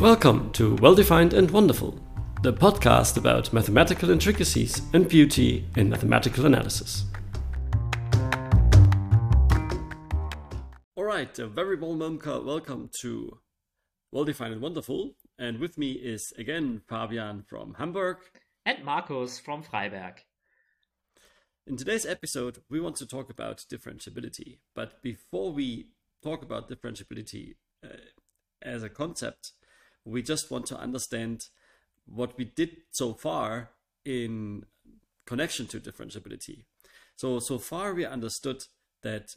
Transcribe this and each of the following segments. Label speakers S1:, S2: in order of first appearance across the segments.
S1: Welcome to Well Defined and Wonderful, the podcast about mathematical intricacies and beauty in mathematical analysis. All right, a very warm welcome to Well Defined and Wonderful. And with me is again Fabian from Hamburg.
S2: And Markus from Freiberg.
S1: In today's episode, we want to talk about differentiability. But before we talk about differentiability uh, as a concept, we just want to understand what we did so far in connection to differentiability. So, so far we understood that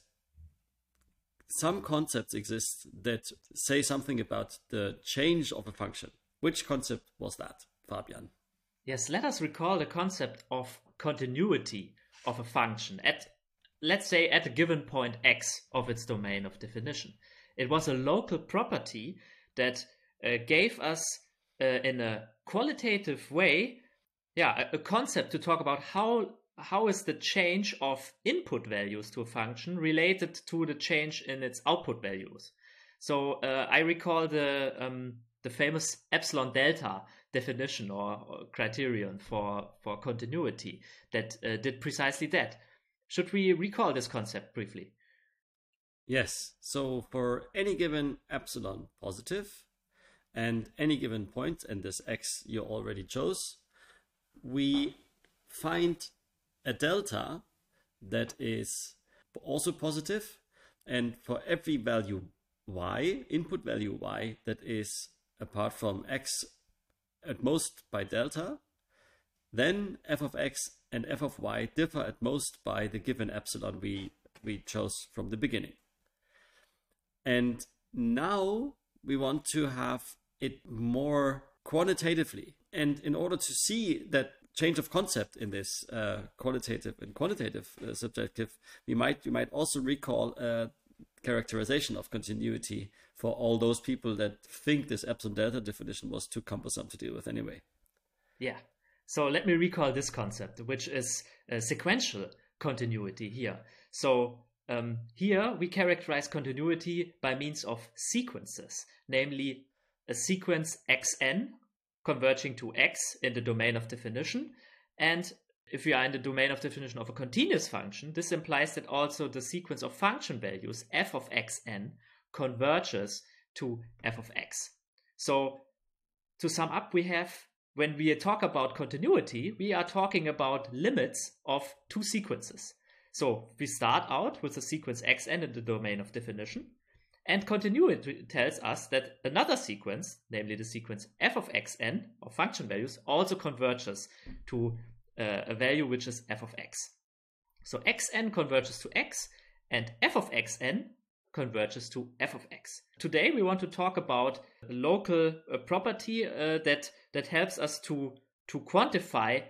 S1: some concepts exist that say something about the change of a function. Which concept was that, Fabian?
S2: Yes, let us recall the concept of continuity of a function at, let's say, at a given point x of its domain of definition. It was a local property that gave us uh, in a qualitative way yeah a, a, concept to talk about how how is the change of input values to a function related to the change in its output values. So uh, i recall the um, the famous epsilon delta definition or, or criterion for for continuity that uh, did precisely that. Should we recall this concept briefly?
S1: Yes. So for any given epsilon positive and any given point, and this x you already chose, we find a delta that is also positive, and for every value y, input value y, that is apart from x at most by delta, then f of x and f of y differ at most by the given epsilon we, we chose from the beginning. And now we want to have it more quantitatively. And in order to see that change of concept in this uh, qualitative and quantitative uh, subjective, we might we might also recall a characterization of continuity for all those people that think this epsilon delta definition was too cumbersome to deal with anyway.
S2: Yeah. So let me recall this concept, which is sequential continuity here. So um, here we characterize continuity by means of sequences, namely a sequence xn converging to x in the domain of definition. And if we are in the domain of definition of a continuous function, this implies that also the sequence of function values f of xn converges to f of x. So to sum up, we have when we talk about continuity, we are talking about limits of two sequences. So we start out with the sequence xn in the domain of definition, and continuity tells us that another sequence, namely the sequence f of xn of function values, also converges to uh, a value which is f of x. So xn converges to x and f of xn converges to f of x. Today we want to talk about a local uh, property uh, that that helps us to to quantify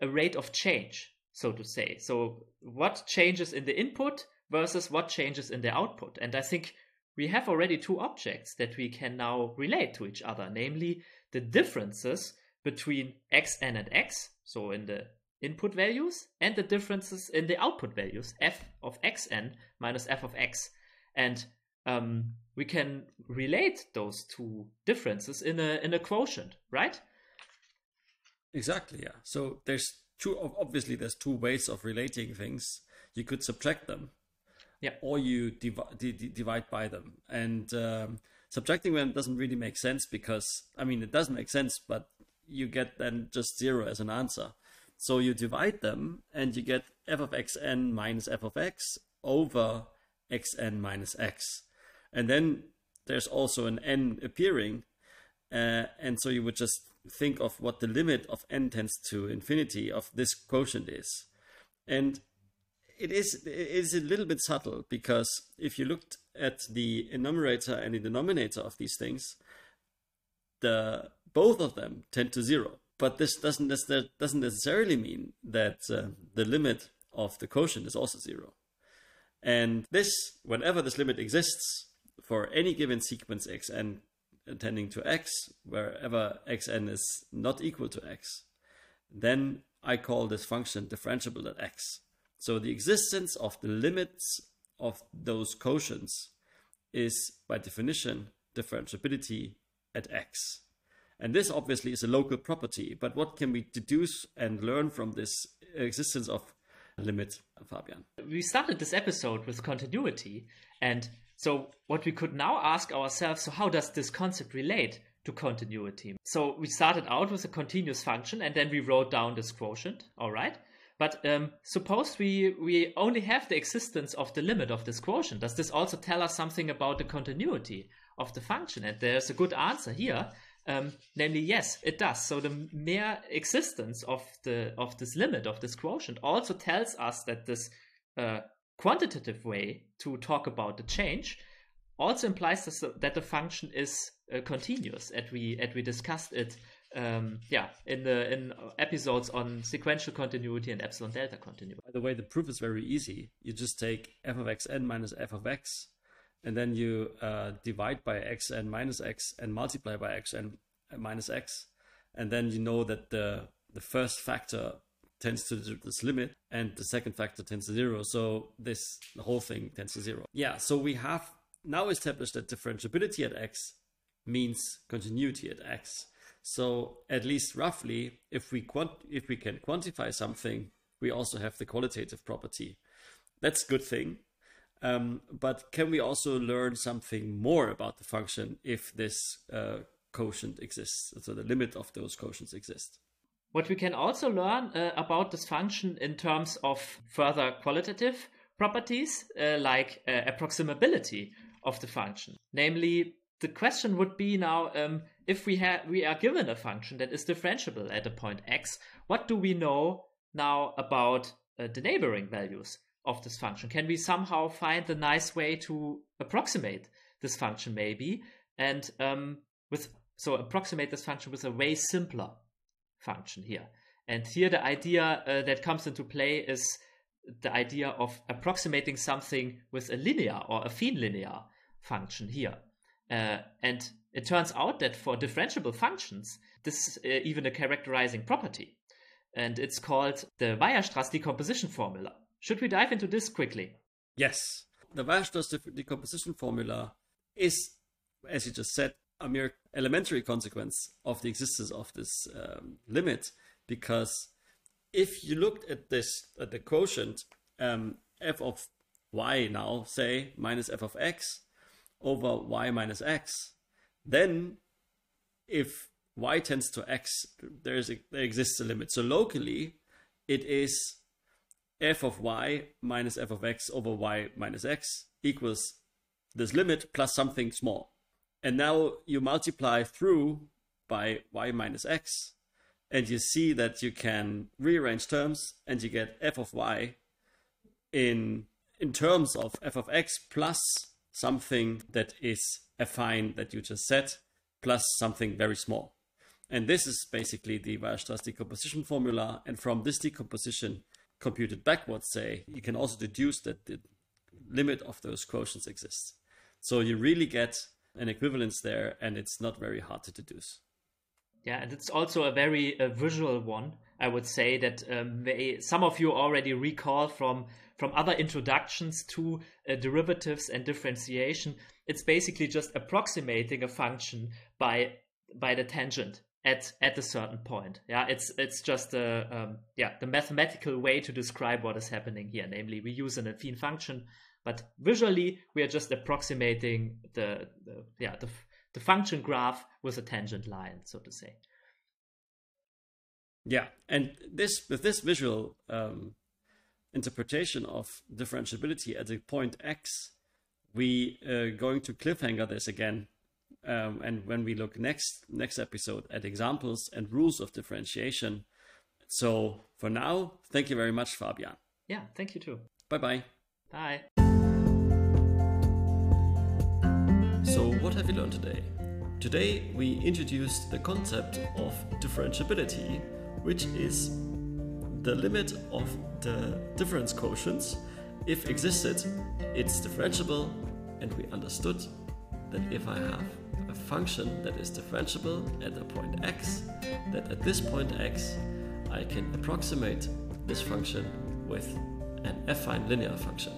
S2: a rate of change, so to say. So what changes in the input versus what changes in the output. And I think we have already two objects that we can now relate to each other, namely the differences between xn and x, so in the input values, and the differences in the output values, f of xn minus f of x. And um, we can relate those two differences in a in a quotient, right?
S1: Exactly. Yeah. So there's two. Obviously, there's two ways of relating things. You could subtract them,
S2: yeah.
S1: or you divi- divide by them. And um, subtracting them doesn't really make sense because, I mean, it does make sense, but you get then just zero as an answer. So you divide them and you get f of xn minus f of x over xn minus x. And then there's also an n appearing. Uh, and so you would just think of what the limit of n tends to infinity of this quotient is. And it is it is a little bit subtle because if you looked at the numerator and the denominator of these things, the both of them tend to zero. But this doesn't doesn't necessarily mean that uh, the limit of the quotient is also zero. And this, whenever this limit exists for any given sequence xn tending to x, wherever xn is not equal to x, then I call this function differentiable at x. So the existence of the limits of those quotients is by definition differentiability at x. And this obviously is a local property, but what can we deduce and learn from this existence of limit, Fabian?
S2: We started this episode with continuity, and so what we could now ask ourselves, so how does this concept relate to continuity? So we started out with a continuous function, and then we wrote down this quotient, all right? But um, suppose we, we only have the existence of the limit of this quotient. Does this also tell us something about the continuity of the function? And there's a good answer here. Um, namely, yes, it does. So the mere existence of the of this limit of this quotient also tells us that this uh, quantitative way to talk about the change also implies that the function is uh, continuous, as we as we discussed it um, yeah, in the in episodes on sequential continuity and epsilon delta continuity.
S1: By the way, the proof is very easy. You just take f of xn minus f of x, and then you uh, divide by xn minus x and multiply by xn minus x, and then you know that the the first factor tends to this limit and the second factor tends to zero. So this the whole thing tends to zero. Yeah. So we have now established that differentiability at x means continuity at x. So at least roughly, if we quant- if we can quantify something, we also have the qualitative property. That's a good thing. Um, but can we also learn something more about the function if this uh, quotient exists? So the limit of those quotients exist.
S2: What we can also learn uh, about this function in terms of further qualitative properties, uh, like uh, approximability of the function. Namely, the question would be now um, if we have we are given a function that is differentiable at a point x, what do we know now about uh, the neighboring values of this function? Can we somehow find a nice way to approximate this function maybe and um, with so approximate this function with a way simpler function here. And here the idea uh, that comes into play is the idea of approximating something with a linear or affine linear function here. Uh, and it turns out that for differentiable functions, this is uh, even a characterizing property. And it's called the Weierstrass decomposition formula. Should we dive into this quickly?
S1: Yes. The Weierstrass decomposition formula is, as you just said, a mere elementary consequence of the existence of this um, limit. Because if you looked at this, at the quotient um, f of y now, say, minus f of x over y minus x, then, if y tends to x, there is a, there exists a limit. So locally, it is f of y minus f of x over y minus x equals this limit plus something small. And now you multiply through by y minus x, and you see that you can rearrange terms, and you get f of y in in terms of f of x plus something that is affine that you just set plus something very small. And this is basically the Weierstrass decomposition formula. And from this decomposition computed backwards, say, you can also deduce that the limit of those quotients exists. So you really get an equivalence there, and it's not very hard to deduce.
S2: Yeah, and it's also a very uh, visual one. I would say that um, may, some of you already recall from from other introductions to uh, derivatives and differentiation. It's basically just approximating a function by by the tangent at at a certain point. Yeah, it's it's just a um, yeah the mathematical way to describe what is happening here. Namely, we use an affine function, but visually we are just approximating the, the yeah the the function graph with a tangent line, so to say.
S1: Yeah, and this with this visual um, interpretation of differentiability at the point x, we are going to cliffhanger this again. Um, and when we look next next episode at examples and rules of differentiation. So for now, thank you very much, Fabian.
S2: Yeah, thank you too.
S1: Bye-bye.
S2: Bye.
S1: What have we learned today? Today we introduced the concept of differentiability, which is the limit of the difference quotients. If existed, it's differentiable, and we understood that if I have a function that is differentiable at a point x, that at this point x, I can approximate this function with an affine linear function.